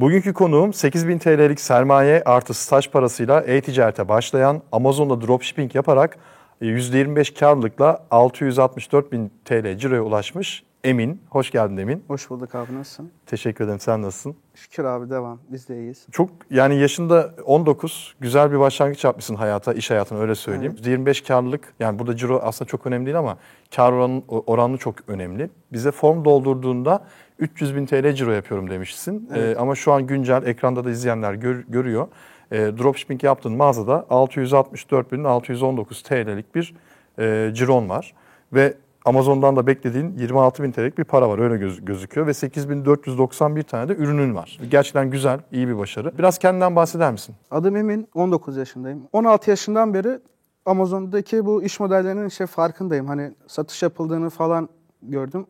Bugünkü konuğum 8000 TL'lik sermaye artı staj parasıyla e-ticarete başlayan Amazon'da dropshipping yaparak %25 karlılıkla 664 bin TL ciroya ulaşmış Emin. Hoş geldin Emin. Hoş bulduk abi nasılsın? Teşekkür ederim. Sen nasılsın? Şükür abi devam. Biz de iyiyiz. Çok yani yaşında 19 güzel bir başlangıç yapmışsın hayata, iş hayatına öyle söyleyeyim. Evet. 25 karlılık yani burada ciro aslında çok önemli değil ama kar oranı, oranı çok önemli. Bize form doldurduğunda 300 bin TL ciro yapıyorum demişsin. Evet. Ee, ama şu an güncel ekranda da izleyenler gör, görüyor. Ee, dropshipping yaptığın mağazada 664.619 TL'lik bir e, ciron var. Ve Amazon'dan da beklediğin 26 bin TL'lik bir para var öyle göz, gözüküyor ve 8491 tane de ürünün var. Gerçekten güzel, iyi bir başarı. Biraz kendinden bahseder misin? Adım Emin, 19 yaşındayım. 16 yaşından beri Amazon'daki bu iş modellerinin şey farkındayım. Hani satış yapıldığını falan gördüm.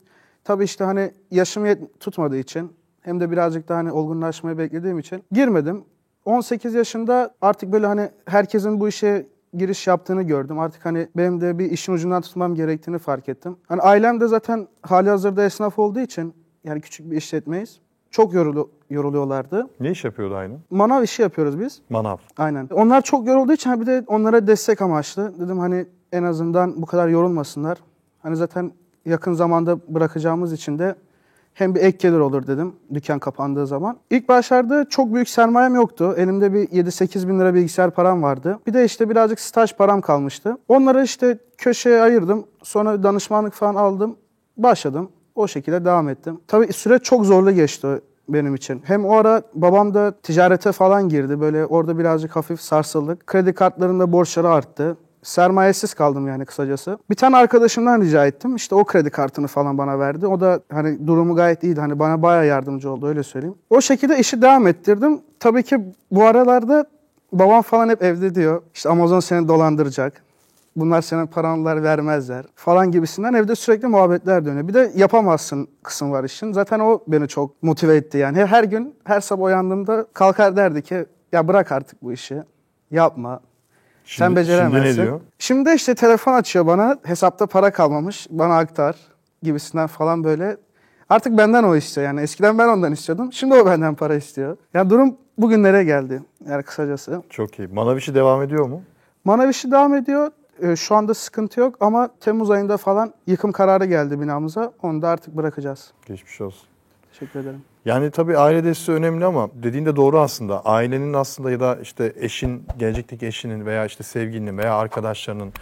Tabii işte hani yaşım tutmadığı için hem de birazcık daha hani olgunlaşmayı beklediğim için girmedim. 18 yaşında artık böyle hani herkesin bu işe giriş yaptığını gördüm. Artık hani benim de bir işin ucundan tutmam gerektiğini fark ettim. Hani ailem de zaten hali hazırda esnaf olduğu için yani küçük bir işletmeyiz. Çok yorulu, yoruluyorlardı. Ne iş yapıyordu aynı? Manav işi yapıyoruz biz. Manav. Aynen. Onlar çok yorulduğu için bir de onlara destek amaçlı. Dedim hani en azından bu kadar yorulmasınlar. Hani zaten yakın zamanda bırakacağımız için de hem bir ek gelir olur dedim dükkan kapandığı zaman. İlk başlarda çok büyük sermayem yoktu. Elimde bir 7-8 bin lira bilgisayar param vardı. Bir de işte birazcık staj param kalmıştı. Onları işte köşeye ayırdım. Sonra danışmanlık falan aldım. Başladım. O şekilde devam ettim. Tabii süreç çok zorlu geçti benim için. Hem o ara babam da ticarete falan girdi. Böyle orada birazcık hafif sarsıldık. Kredi kartlarında borçları arttı sermayesiz kaldım yani kısacası. Bir tane arkadaşımdan rica ettim. İşte o kredi kartını falan bana verdi. O da hani durumu gayet iyiydi. Hani bana bayağı yardımcı oldu öyle söyleyeyim. O şekilde işi devam ettirdim. Tabii ki bu aralarda babam falan hep evde diyor. İşte Amazon seni dolandıracak. Bunlar senin paranlar vermezler falan gibisinden evde sürekli muhabbetler dönüyor. Bir de yapamazsın kısım var işin. Zaten o beni çok motive etti yani. Her gün her sabah uyandığımda kalkar derdi ki ya bırak artık bu işi. Yapma Şimdi, Sen beceremezsin. Şimdi ne diyor? Şimdi işte telefon açıyor bana. Hesapta para kalmamış. Bana aktar gibisinden falan böyle. Artık benden o istiyor yani. Eskiden ben ondan istiyordum. Şimdi o benden para istiyor. Yani durum bugünlere geldi. Yani kısacası. Çok iyi. Manav işi devam ediyor mu? Manav işi devam ediyor. Ee, şu anda sıkıntı yok ama Temmuz ayında falan yıkım kararı geldi binamıza. Onu da artık bırakacağız. Geçmiş olsun. Teşekkür ederim. Yani tabii aile desteği önemli ama dediğin de doğru aslında. Ailenin aslında ya da işte eşin, gelecekteki eşinin veya işte sevgilinin veya arkadaşlarının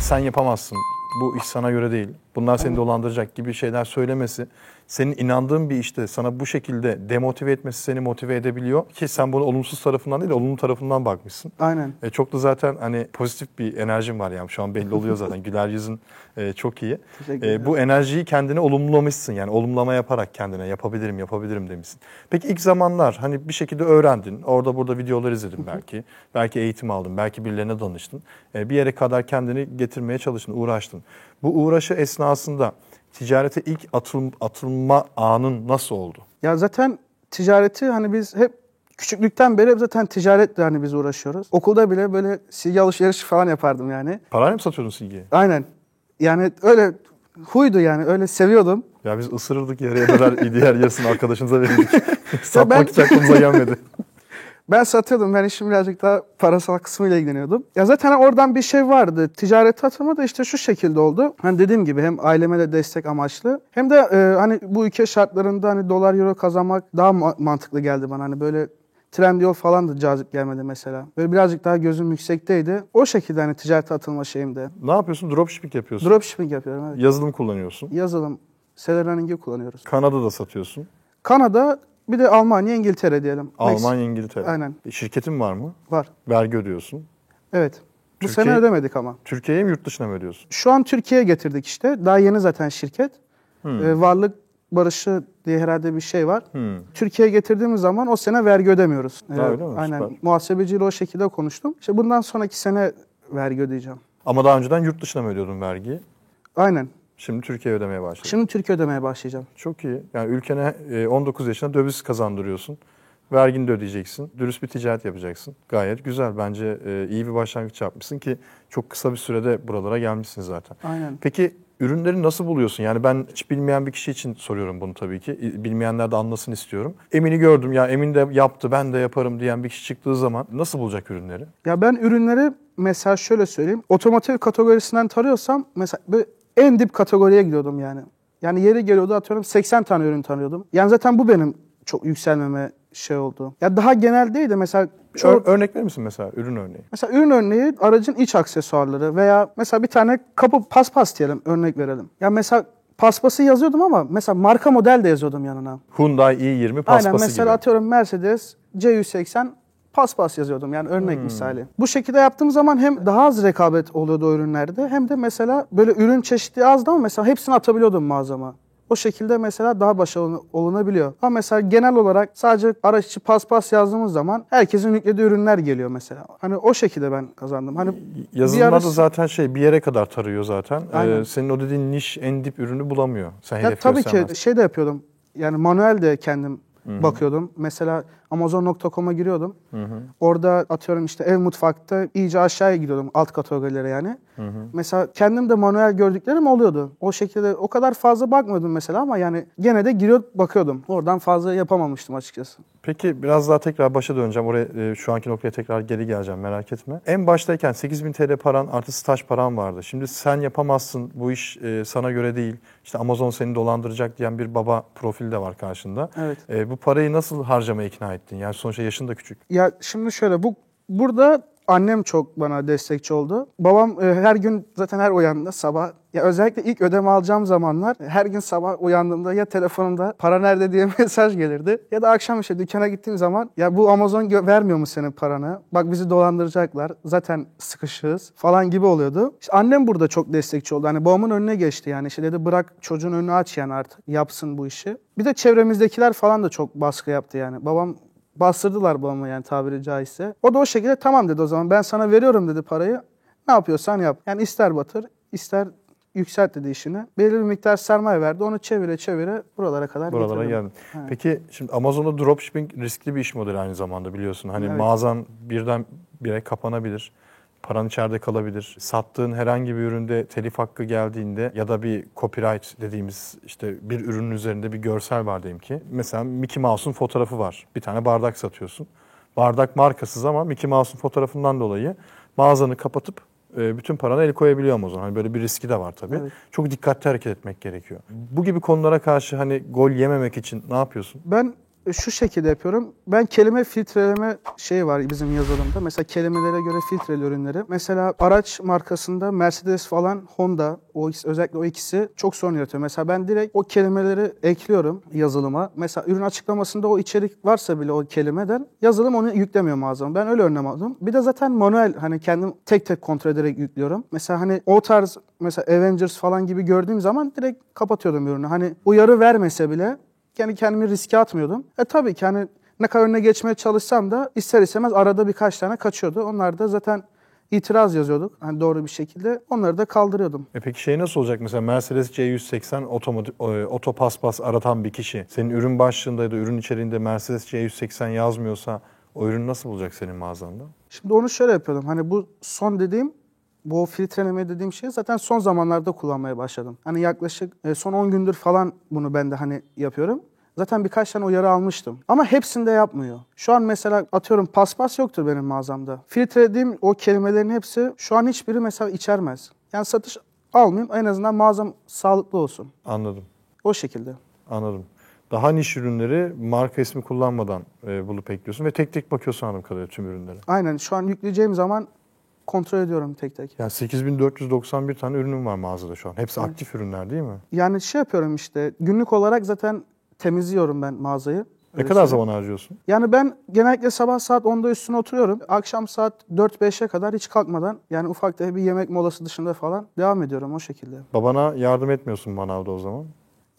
sen yapamazsın, bu iş sana göre değil, bunlar seni dolandıracak gibi şeyler söylemesi senin inandığın bir işte sana bu şekilde demotive etmesi seni motive edebiliyor ki sen bunu olumsuz tarafından değil de olumlu tarafından bakmışsın. Aynen. E, çok da zaten hani pozitif bir enerjin var yani şu an belli oluyor zaten güler yüzün e, çok iyi. E, bu enerjiyi kendine olumlamışsın yani olumlama yaparak kendine yapabilirim yapabilirim demişsin. Peki ilk zamanlar hani bir şekilde öğrendin orada burada videolar izledin belki belki eğitim aldın belki birilerine danıştın e, bir yere kadar kendini getirmeye çalıştın uğraştın. Bu uğraşı esnasında ticarete ilk atıl, atılma anın nasıl oldu? Ya zaten ticareti hani biz hep küçüklükten beri zaten ticaretle hani biz uğraşıyoruz. Okulda bile böyle silgi alışverişi falan yapardım yani. Parayla mı satıyordun silgiyi? Aynen. Yani öyle huydu yani öyle seviyordum. Ya biz ısırırdık yarıya kadar diğer yarısını arkadaşımıza verirdik. Satmak ben... hiç aklımıza gelmedi. Ben satıyordum. Ben işim birazcık daha parasal kısmıyla ilgileniyordum. Ya zaten oradan bir şey vardı. Ticaret atımı da işte şu şekilde oldu. Hani dediğim gibi hem aileme de destek amaçlı hem de e, hani bu ülke şartlarında hani dolar euro kazanmak daha mantıklı geldi bana. Hani böyle Trendyol falan da cazip gelmedi mesela. Böyle birazcık daha gözüm yüksekteydi. O şekilde hani ticarete atılma şeyimde. Ne yapıyorsun? Dropshipping yapıyorsun. Dropshipping yapıyorum evet. Yazılım kullanıyorsun. Yazılım. Seller Running'i kullanıyoruz. Kanada'da satıyorsun. Kanada bir de Almanya, İngiltere diyelim. Almanya, İngiltere. Aynen. E, şirketin var mı? Var. Vergi ödüyorsun. Evet. Bu Türkiye, sene ödemedik ama. Türkiye'ye mi yurt dışına mı ödüyorsun? Şu an Türkiye'ye getirdik işte. Daha yeni zaten şirket. Hmm. Ee, varlık barışı diye herhalde bir şey var. Hmm. Türkiye'ye getirdiğimiz zaman o sene vergi ödemiyoruz. Ee, öyle mi? Aynen. Süper. Muhasebeciyle o şekilde konuştum. İşte bundan sonraki sene vergi ödeyeceğim. Ama daha önceden yurt dışına mı ödüyordun vergiyi? Aynen. Şimdi Türkiye ödemeye başladın. Şimdi Türkiye ödemeye başlayacağım. Çok iyi. Yani ülkene 19 e, yaşında döviz kazandırıyorsun. Vergini de ödeyeceksin. Dürüst bir ticaret yapacaksın. Gayet güzel. Bence e, iyi bir başlangıç yapmışsın ki çok kısa bir sürede buralara gelmişsin zaten. Aynen. Peki ürünleri nasıl buluyorsun? Yani ben hiç bilmeyen bir kişi için soruyorum bunu tabii ki. Bilmeyenler de anlasın istiyorum. Emin'i gördüm ya Emin de yaptı ben de yaparım diyen bir kişi çıktığı zaman nasıl bulacak ürünleri? Ya ben ürünleri mesela şöyle söyleyeyim. Otomotiv kategorisinden tarıyorsam mesela en dip kategoriye gidiyordum yani. Yani yeri geliyordu atıyorum 80 tane ürün tanıyordum. Yani zaten bu benim çok yükselmeme şey oldu. Ya daha genel değil de mesela çoğu, Ör- örnek verir misin mesela ürün örneği? mesela ürün örneği aracın iç aksesuarları veya mesela bir tane kapı paspas diyelim örnek verelim. Ya mesela paspası yazıyordum ama mesela marka model de yazıyordum yanına. Hyundai i20 paspası Aynen mesela gibi. atıyorum Mercedes C180 paspas yazıyordum yani örnek Hmm. misali. Bu şekilde yaptığım zaman hem daha az rekabet oluyordu o ürünlerde hem de mesela böyle ürün çeşitliği azdı ama mesela hepsini atabiliyordum mağazama. O şekilde mesela daha başarılı olunabiliyor. Ama mesela genel olarak sadece araç içi paspas yazdığımız zaman herkesin yüklediği ürünler geliyor mesela. Hani o şekilde ben kazandım. Hani Yazılımlar da zaten şey bir yere kadar tarıyor zaten. Aynen. Ee, senin o dediğin niş en dip ürünü bulamıyor. Sen Ya tabii ki şey de yapıyordum. Yani manuel de kendim bakıyordum. Mesela Amazon.com'a giriyordum. Orada atıyorum işte ev mutfakta iyice aşağıya gidiyordum alt kategorilere yani. Mesela kendim de manuel gördüklerim oluyordu. O şekilde o kadar fazla bakmadım mesela ama yani gene de giriyor bakıyordum. Oradan fazla yapamamıştım açıkçası. Peki biraz daha tekrar başa döneceğim. Oraya e, şu anki noktaya tekrar geri geleceğim merak etme. En baştayken 8000 TL paran artı staj paran vardı. Şimdi sen yapamazsın. Bu iş e, sana göre değil. İşte Amazon seni dolandıracak diyen bir baba profili de var karşında. Evet. E, bu parayı nasıl harcamaya ikna ettin? Yani sonuçta yaşın da küçük. Ya şimdi şöyle bu burada annem çok bana destekçi oldu. Babam e, her gün zaten her uyandığında sabah ya özellikle ilk ödeme alacağım zamanlar her gün sabah uyandığımda ya telefonumda para nerede diye mesaj gelirdi ya da akşam işte dükkana gittiğim zaman ya bu Amazon vermiyor mu senin paranı? Bak bizi dolandıracaklar. Zaten sıkışığız falan gibi oluyordu. İşte annem burada çok destekçi oldu. Hani babamın önüne geçti yani. İşte dedi bırak çocuğun önünü aç yani artık yapsın bu işi. Bir de çevremizdekiler falan da çok baskı yaptı yani. Babam bastırdılar babamı yani tabiri caizse. O da o şekilde tamam dedi o zaman ben sana veriyorum dedi parayı. Ne yapıyorsan yap. Yani ister batır ister yükselt dedi işini. Belirli bir miktar sermaye verdi. Onu çevire çevire buralara kadar Buralara getirdim. geldin. Peki şimdi Amazon'da dropshipping riskli bir iş modeli aynı zamanda biliyorsun. Hani Evet. mağazan birden bire kapanabilir. Paran içeride kalabilir. Sattığın herhangi bir üründe telif hakkı geldiğinde ya da bir copyright dediğimiz işte bir ürünün üzerinde bir görsel var diyelim ki. Mesela Mickey Mouse'un fotoğrafı var. Bir tane bardak satıyorsun. Bardak markasız ama Mickey Mouse'un fotoğrafından dolayı mağazanı kapatıp e, bütün paranı el koyabiliyor Amazon. Hani böyle bir riski de var tabii. Evet. Çok dikkatli hareket etmek gerekiyor. Bu gibi konulara karşı hani gol yememek için ne yapıyorsun? Ben şu şekilde yapıyorum. Ben kelime filtreleme şeyi var bizim yazılımda. Mesela kelimelere göre filtreli ürünleri. Mesela araç markasında Mercedes falan Honda o özellikle o ikisi çok sorun yaratıyor. Mesela ben direkt o kelimeleri ekliyorum yazılıma. Mesela ürün açıklamasında o içerik varsa bile o kelimeden yazılım onu yüklemiyor mağazama. Ben öyle önlem aldım. Bir de zaten manuel hani kendim tek tek kontrol ederek yüklüyorum. Mesela hani o tarz mesela Avengers falan gibi gördüğüm zaman direkt kapatıyordum ürünü. Hani uyarı vermese bile kendi kendimi riske atmıyordum. E tabii ki hani ne kadar önüne geçmeye çalışsam da ister istemez arada birkaç tane kaçıyordu. Onlar da zaten itiraz yazıyorduk hani doğru bir şekilde. Onları da kaldırıyordum. E peki şey nasıl olacak mesela Mercedes C180 otomotiv, e, otopaspas aratan bir kişi senin ürün başlığında ya da ürün içeriğinde Mercedes C180 yazmıyorsa o ürünü nasıl bulacak senin mağazanda? Şimdi onu şöyle yapıyordum. Hani bu son dediğim bu filtreleme dediğim şeyi zaten son zamanlarda kullanmaya başladım. Hani yaklaşık e, son 10 gündür falan bunu ben de hani yapıyorum. Zaten birkaç tane uyarı almıştım. Ama hepsinde yapmıyor. Şu an mesela atıyorum paspas yoktur benim mağazamda. Filtrelediğim o kelimelerin hepsi şu an hiçbiri mesela içermez. Yani satış almayayım en azından mağazam sağlıklı olsun. Anladım. O şekilde. Anladım. Daha niş ürünleri marka ismi kullanmadan e, bulup ekliyorsun ve tek tek bakıyorsun anladığım kadarıyla tüm ürünlere. Aynen şu an yükleyeceğim zaman kontrol ediyorum tek tek. Yani 8491 tane ürünüm var mağazada şu an. Hepsi aktif ürünler değil mi? Yani şey yapıyorum işte günlük olarak zaten temizliyorum ben mağazayı. Ne kadar zaman harcıyorsun? Yani ben genellikle sabah saat 10'da üstüne oturuyorum. Akşam saat 4-5'e kadar hiç kalkmadan yani ufak da bir yemek molası dışında falan devam ediyorum o şekilde. Babana yardım etmiyorsun manavda o zaman.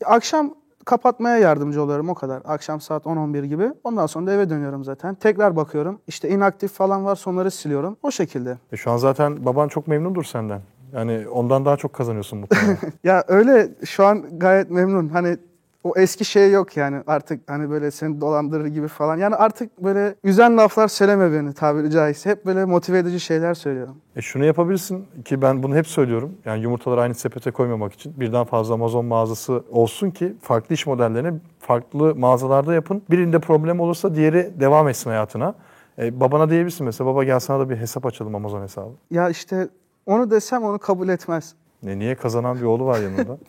Akşam kapatmaya yardımcı oluyorum o kadar. Akşam saat 10-11 gibi. Ondan sonra da eve dönüyorum zaten. Tekrar bakıyorum. İşte inaktif falan var onları siliyorum. O şekilde. E şu an zaten baban çok memnundur senden. Yani ondan daha çok kazanıyorsun muhtemelen. Ya öyle şu an gayet memnun. Hani o eski şey yok yani artık hani böyle seni dolandırır gibi falan. Yani artık böyle üzen laflar söyleme beni tabiri caizse. Hep böyle motive edici şeyler söylüyorum. E şunu yapabilirsin ki ben bunu hep söylüyorum. Yani yumurtaları aynı sepete koymamak için birden fazla Amazon mağazası olsun ki farklı iş modellerini farklı mağazalarda yapın. Birinde problem olursa diğeri devam etsin hayatına. E, babana diyebilirsin mesela baba gel sana da bir hesap açalım Amazon hesabı. Ya işte onu desem onu kabul etmez. Ne niye kazanan bir oğlu var yanında?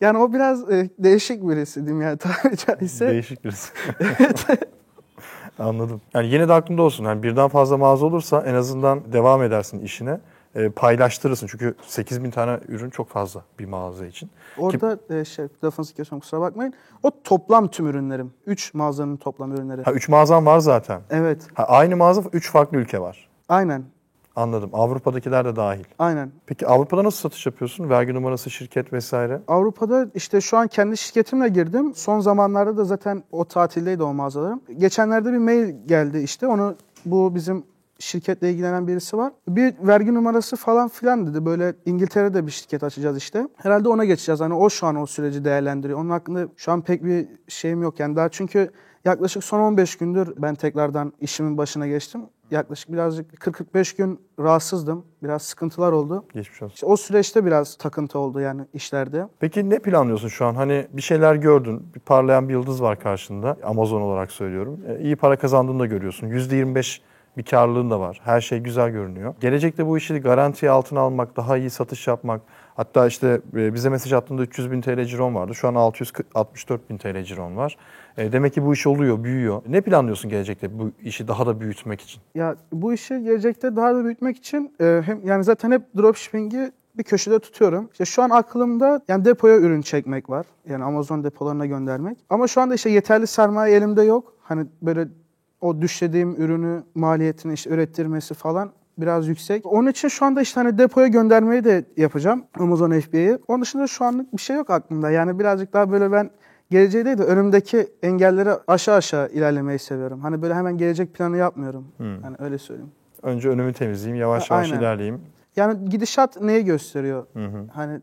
Yani o biraz e, değişik birisi diyeyim yani tabiri caizse. Değişik birisi. Anladım. Yani yine de aklında olsun. Yani birden fazla mağaza olursa en azından devam edersin işine. E, paylaştırırsın. Çünkü 8000 tane ürün çok fazla bir mağaza için. Orada e, şey lafınızı kesiyorum kusura bakmayın. O toplam tüm ürünlerim. 3 mağazanın toplam ürünleri. Ha 3 mağazan var zaten. Evet. Ha, aynı mağaza 3 farklı ülke var. Aynen. Anladım. Avrupa'dakiler de dahil. Aynen. Peki Avrupa'da nasıl satış yapıyorsun? Vergi numarası, şirket vesaire. Avrupa'da işte şu an kendi şirketimle girdim. Son zamanlarda da zaten o tatildeydi o mağazalarım. Geçenlerde bir mail geldi işte. Onu bu bizim şirketle ilgilenen birisi var. Bir vergi numarası falan filan dedi. Böyle İngiltere'de bir şirket açacağız işte. Herhalde ona geçeceğiz. Hani o şu an o süreci değerlendiriyor. Onun hakkında şu an pek bir şeyim yok. Yani daha çünkü yaklaşık son 15 gündür ben tekrardan işimin başına geçtim. Yaklaşık birazcık 40-45 gün rahatsızdım. Biraz sıkıntılar oldu. Geçmiş olsun. İşte o süreçte biraz takıntı oldu yani işlerde. Peki ne planlıyorsun şu an? Hani bir şeyler gördün, bir parlayan bir yıldız var karşında. Amazon olarak söylüyorum. E, iyi para kazandığını da görüyorsun. %25 bir karlılığın da var. Her şey güzel görünüyor. Gelecekte bu işi garanti altına almak, daha iyi satış yapmak. Hatta işte e, bize mesaj attığında 300 bin TL ciron vardı. Şu an 664 bin TL ciron var. E, demek ki bu iş oluyor, büyüyor. Ne planlıyorsun gelecekte bu işi daha da büyütmek için? Ya bu işi gelecekte daha da büyütmek için e, hem yani zaten hep dropshipping'i bir köşede tutuyorum. İşte şu an aklımda yani depoya ürün çekmek var. Yani Amazon depolarına göndermek. Ama şu anda işte yeterli sermaye elimde yok. Hani böyle o düşlediğim ürünü maliyetini işte ürettirmesi falan biraz yüksek. Onun için şu anda işte hani depoya göndermeyi de yapacağım Amazon FBA'yı. Onun dışında şu anlık bir şey yok aklımda. Yani birazcık daha böyle ben geleceğe değil de önümdeki engelleri aşağı aşağı ilerlemeyi seviyorum. Hani böyle hemen gelecek planı yapmıyorum. Hani öyle söyleyeyim. Önce önümü temizleyeyim, yavaş yavaş aynen. ilerleyeyim. Yani gidişat neyi gösteriyor? Hı hı. Hani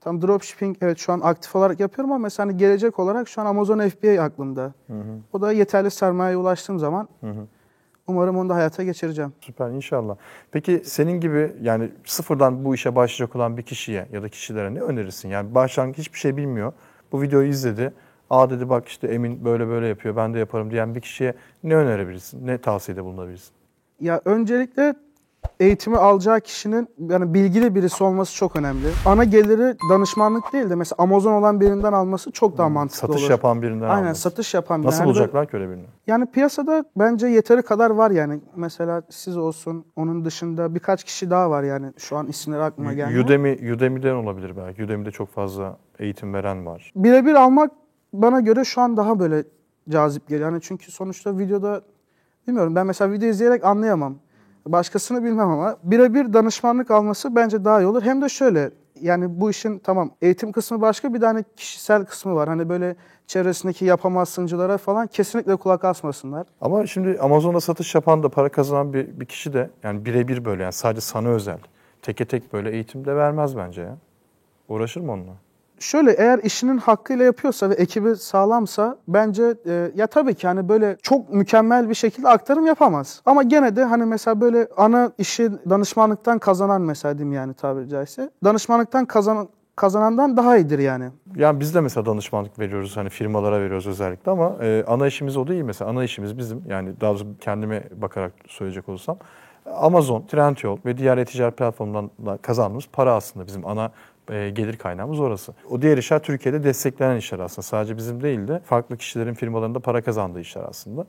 tam dropshipping evet şu an aktif olarak yapıyorum ama mesela hani gelecek olarak şu an Amazon FBA aklımda. Hı hı. O da yeterli sermayeye ulaştığım zaman Hı hı. Umarım onu da hayata geçireceğim. Süper inşallah. Peki senin gibi yani sıfırdan bu işe başlayacak olan bir kişiye ya da kişilere ne önerirsin? Yani başlangıç hiçbir şey bilmiyor. Bu videoyu izledi. Aa dedi bak işte Emin böyle böyle yapıyor ben de yaparım diyen bir kişiye ne önerebilirsin? Ne tavsiyede bulunabilirsin? Ya öncelikle eğitimi alacağı kişinin yani bilgili birisi olması çok önemli. Ana geliri danışmanlık değil de mesela Amazon olan birinden alması çok daha mantıklı Satış olur. yapan birinden Aynen alması. satış yapan biri. Nasıl Yani bulacaklar ki öyle birini? Yani piyasada bence yeteri kadar var yani. Mesela siz olsun, onun dışında birkaç kişi daha var yani. Şu an isimleri aklıma gelmiyor. Udemy, Udemy'den olabilir belki. Udemy'de çok fazla eğitim veren var. Birebir almak bana göre şu an daha böyle cazip geliyor. Yani çünkü sonuçta videoda bilmiyorum ben mesela video izleyerek anlayamam. Başkasını bilmem ama birebir danışmanlık alması bence daha iyi olur. Hem de şöyle yani bu işin tamam eğitim kısmı başka bir tane kişisel kısmı var. Hani böyle çevresindeki yapamazsıncılara falan kesinlikle kulak asmasınlar. Ama şimdi Amazon'da satış yapan da para kazanan bir, bir kişi de yani birebir böyle yani sadece sana özel. Teke tek böyle eğitim de vermez bence ya. Uğraşır mı onunla? Şöyle eğer işinin hakkıyla yapıyorsa ve ekibi sağlamsa bence e, ya tabii ki hani böyle çok mükemmel bir şekilde aktarım yapamaz. Ama gene de hani mesela böyle ana işi danışmanlıktan kazanan mesela diyeyim yani tabiri caizse. Danışmanlıktan kazanan kazanandan daha iyidir yani. Yani biz de mesela danışmanlık veriyoruz hani firmalara veriyoruz özellikle ama e, ana işimiz o değil mesela. Ana işimiz bizim yani daha doğrusu kendime bakarak söyleyecek olursam Amazon, Trendyol ve diğer e-ticaret platformlarından da kazandığımız para aslında bizim ana e, gelir kaynağımız orası. O diğer işler Türkiye'de desteklenen işler aslında. Sadece bizim değil de farklı kişilerin firmalarında para kazandığı işler aslında.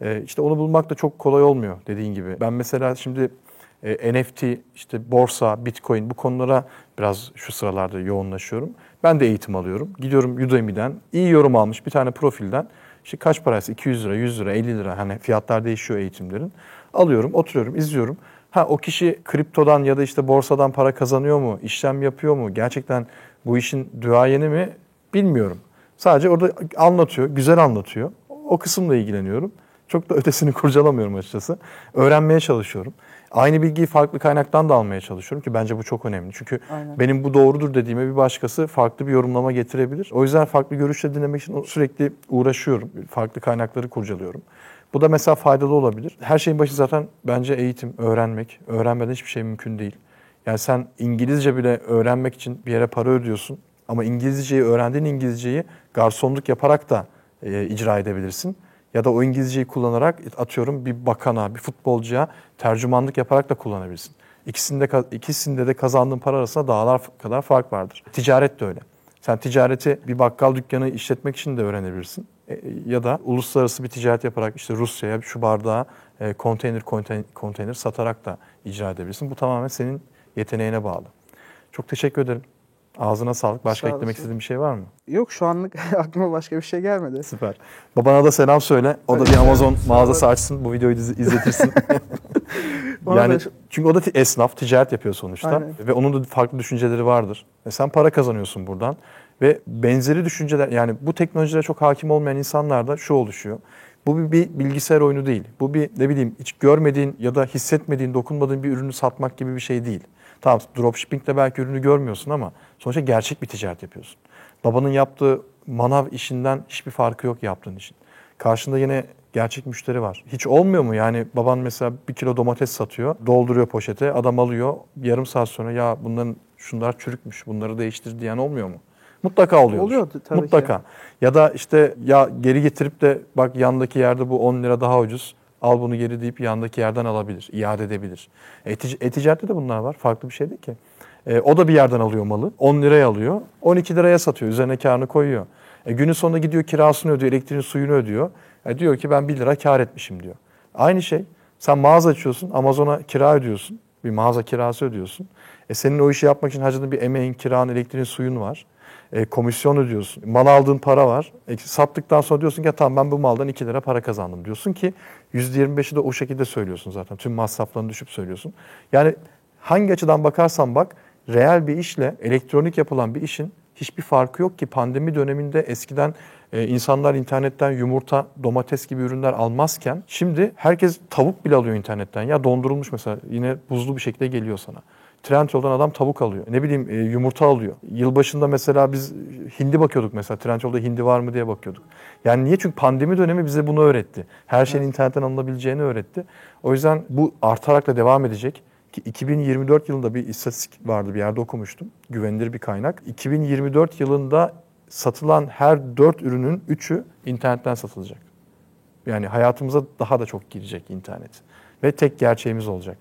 E, işte onu bulmak da çok kolay olmuyor dediğin gibi. Ben mesela şimdi e, NFT, işte borsa, bitcoin bu konulara biraz şu sıralarda yoğunlaşıyorum. Ben de eğitim alıyorum. Gidiyorum Udemy'den iyi yorum almış bir tane profilden işte kaç parası 200 lira, 100 lira, 50 lira hani fiyatlar değişiyor eğitimlerin. Alıyorum, oturuyorum, izliyorum. Ha o kişi kriptodan ya da işte borsadan para kazanıyor mu, işlem yapıyor mu, gerçekten bu işin duayeni mi bilmiyorum. Sadece orada anlatıyor, güzel anlatıyor. O kısımla ilgileniyorum. Çok da ötesini kurcalamıyorum açıkçası. Öğrenmeye çalışıyorum. Aynı bilgiyi farklı kaynaktan da almaya çalışıyorum ki bence bu çok önemli. Çünkü Aynen. benim bu doğrudur dediğime bir başkası farklı bir yorumlama getirebilir. O yüzden farklı görüşleri dinlemek için sürekli uğraşıyorum. Farklı kaynakları kurcalıyorum. Bu da mesela faydalı olabilir. Her şeyin başı zaten bence eğitim, öğrenmek. Öğrenmeden hiçbir şey mümkün değil. Yani sen İngilizce bile öğrenmek için bir yere para ödüyorsun. Ama İngilizceyi öğrendiğin İngilizceyi garsonluk yaparak da e, icra edebilirsin. Ya da o İngilizceyi kullanarak atıyorum bir bakana, bir futbolcuya tercümanlık yaparak da kullanabilirsin. İkisinde, ikisinde de kazandığın para arasında dağlar kadar fark vardır. Ticaret de öyle. Sen ticareti bir bakkal dükkanı işletmek için de öğrenebilirsin. E, ya da uluslararası bir ticaret yaparak işte Rusya'ya şu bardağı e, konteyner konteyner, satarak da icra edebilirsin. Bu tamamen senin yeteneğine bağlı. Çok teşekkür ederim. Ağzına sağlık. Başka Sağ eklemek istediğin bir şey var mı? Yok şu anlık aklıma başka bir şey gelmedi. Süper. Babana da selam söyle. O da bir Amazon mağazası açsın. Bu videoyu izletirsin. Yani çünkü o da esnaf, ticaret yapıyor sonuçta Aynen. ve onun da farklı düşünceleri vardır. E sen para kazanıyorsun buradan ve benzeri düşünceler yani bu teknolojilere çok hakim olmayan insanlarda şu oluşuyor. Bu bir, bir bilgisayar oyunu değil. Bu bir ne bileyim hiç görmediğin ya da hissetmediğin, dokunmadığın bir ürünü satmak gibi bir şey değil. Tamam dropshipping'de belki ürünü görmüyorsun ama sonuçta gerçek bir ticaret yapıyorsun. Babanın yaptığı manav işinden hiçbir farkı yok yaptığın işin. Karşında yine gerçek müşteri var. Hiç olmuyor mu? Yani baban mesela bir kilo domates satıyor, dolduruyor poşete, adam alıyor. Yarım saat sonra ya bunların şunlar çürükmüş, bunları değiştir diyen olmuyor mu? Mutlaka oluyor. Oluyordu tabii ki. Mutlaka. Ya da işte ya geri getirip de bak yandaki yerde bu 10 lira daha ucuz. Al bunu geri deyip yandaki yerden alabilir, iade edebilir. E-tic- E-ticarette de bunlar var. Farklı bir şey değil ki. E, o da bir yerden alıyor malı. 10 liraya alıyor. 12 liraya satıyor. Üzerine karını koyuyor. E, günün sonunda gidiyor kirasını ödüyor, elektriğini suyunu ödüyor. E, diyor ki ben 1 lira kar etmişim diyor. Aynı şey. Sen mağaza açıyorsun. Amazon'a kira ödüyorsun. Bir mağaza kirası ödüyorsun. E, senin o işi yapmak için harcadığın bir emeğin, kiran, elektriğin, suyun var. E, komisyon ödüyorsun. Mal aldığın para var. E, sattıktan sonra diyorsun ki "Ya tamam ben bu maldan 2 lira para kazandım diyorsun ki %25'i de o şekilde söylüyorsun zaten. Tüm masraflarını düşüp söylüyorsun. Yani hangi açıdan bakarsan bak reel bir işle elektronik yapılan bir işin hiçbir farkı yok ki pandemi döneminde eskiden e, insanlar internetten yumurta, domates gibi ürünler almazken şimdi herkes tavuk bile alıyor internetten. Ya dondurulmuş mesela yine buzlu bir şekilde geliyor sana. Trendyol'dan adam tavuk alıyor. Ne bileyim e, yumurta alıyor. Yılbaşında mesela biz hindi bakıyorduk mesela. Trendyol'da hindi var mı diye bakıyorduk. Yani niye? Çünkü pandemi dönemi bize bunu öğretti. Her şeyin internetten alınabileceğini öğretti. O yüzden bu artarak da devam edecek. Ki 2024 yılında bir istatistik vardı bir yerde okumuştum. Güvenilir bir kaynak. 2024 yılında satılan her 4 ürünün 3'ü internetten satılacak. Yani hayatımıza daha da çok girecek internet. Ve tek gerçeğimiz olacak.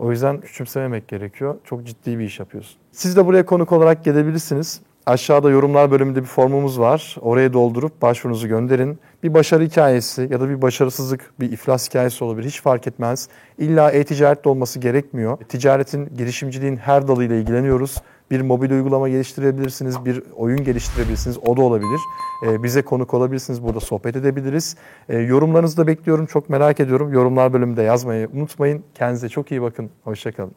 O yüzden küçümsememek gerekiyor. Çok ciddi bir iş yapıyorsun. Siz de buraya konuk olarak gelebilirsiniz. Aşağıda yorumlar bölümünde bir formumuz var. Oraya doldurup başvurunuzu gönderin. Bir başarı hikayesi ya da bir başarısızlık, bir iflas hikayesi olabilir. Hiç fark etmez. İlla e-ticarette olması gerekmiyor. Ticaretin, girişimciliğin her dalıyla ilgileniyoruz. Bir mobil uygulama geliştirebilirsiniz, bir oyun geliştirebilirsiniz. O da olabilir. Ee, bize konuk olabilirsiniz, burada sohbet edebiliriz. Ee, yorumlarınızı da bekliyorum, çok merak ediyorum. Yorumlar bölümünde yazmayı unutmayın. Kendinize çok iyi bakın. Hoşçakalın.